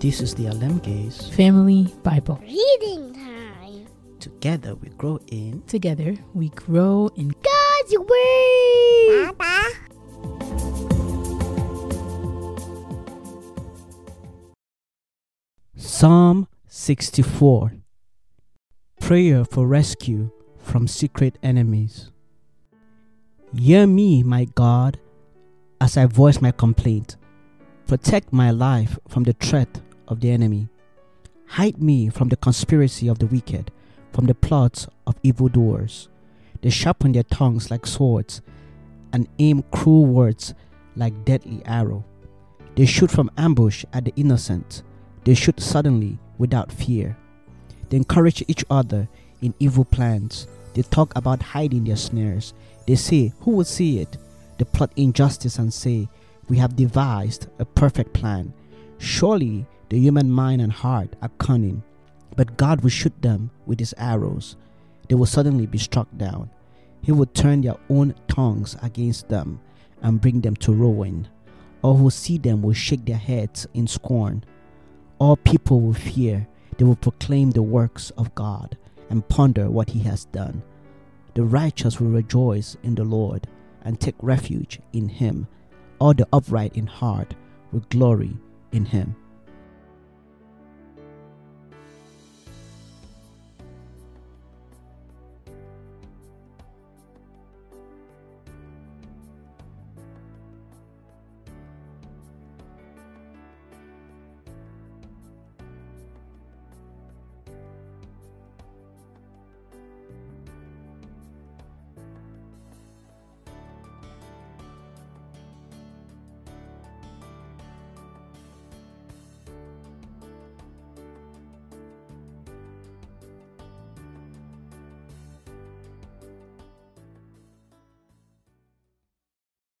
This is the Alemge's Family Bible. Reading time. Together we grow in Together we grow in God's Word. Papa. Psalm 64 Prayer for rescue from secret enemies. Hear me, my God, as I voice my complaint. Protect my life from the threat of the enemy. Hide me from the conspiracy of the wicked, from the plots of evildoers. They sharpen their tongues like swords and aim cruel words like deadly arrow. They shoot from ambush at the innocent. They shoot suddenly without fear. They encourage each other in evil plans. They talk about hiding their snares. They say, Who will see it? They plot injustice and say, We have devised a perfect plan. Surely the human mind and heart are cunning, but God will shoot them with his arrows. They will suddenly be struck down. He will turn their own tongues against them and bring them to ruin. All who see them will shake their heads in scorn. All people will fear. They will proclaim the works of God and ponder what he has done. The righteous will rejoice in the Lord and take refuge in him. All the upright in heart will glory in him.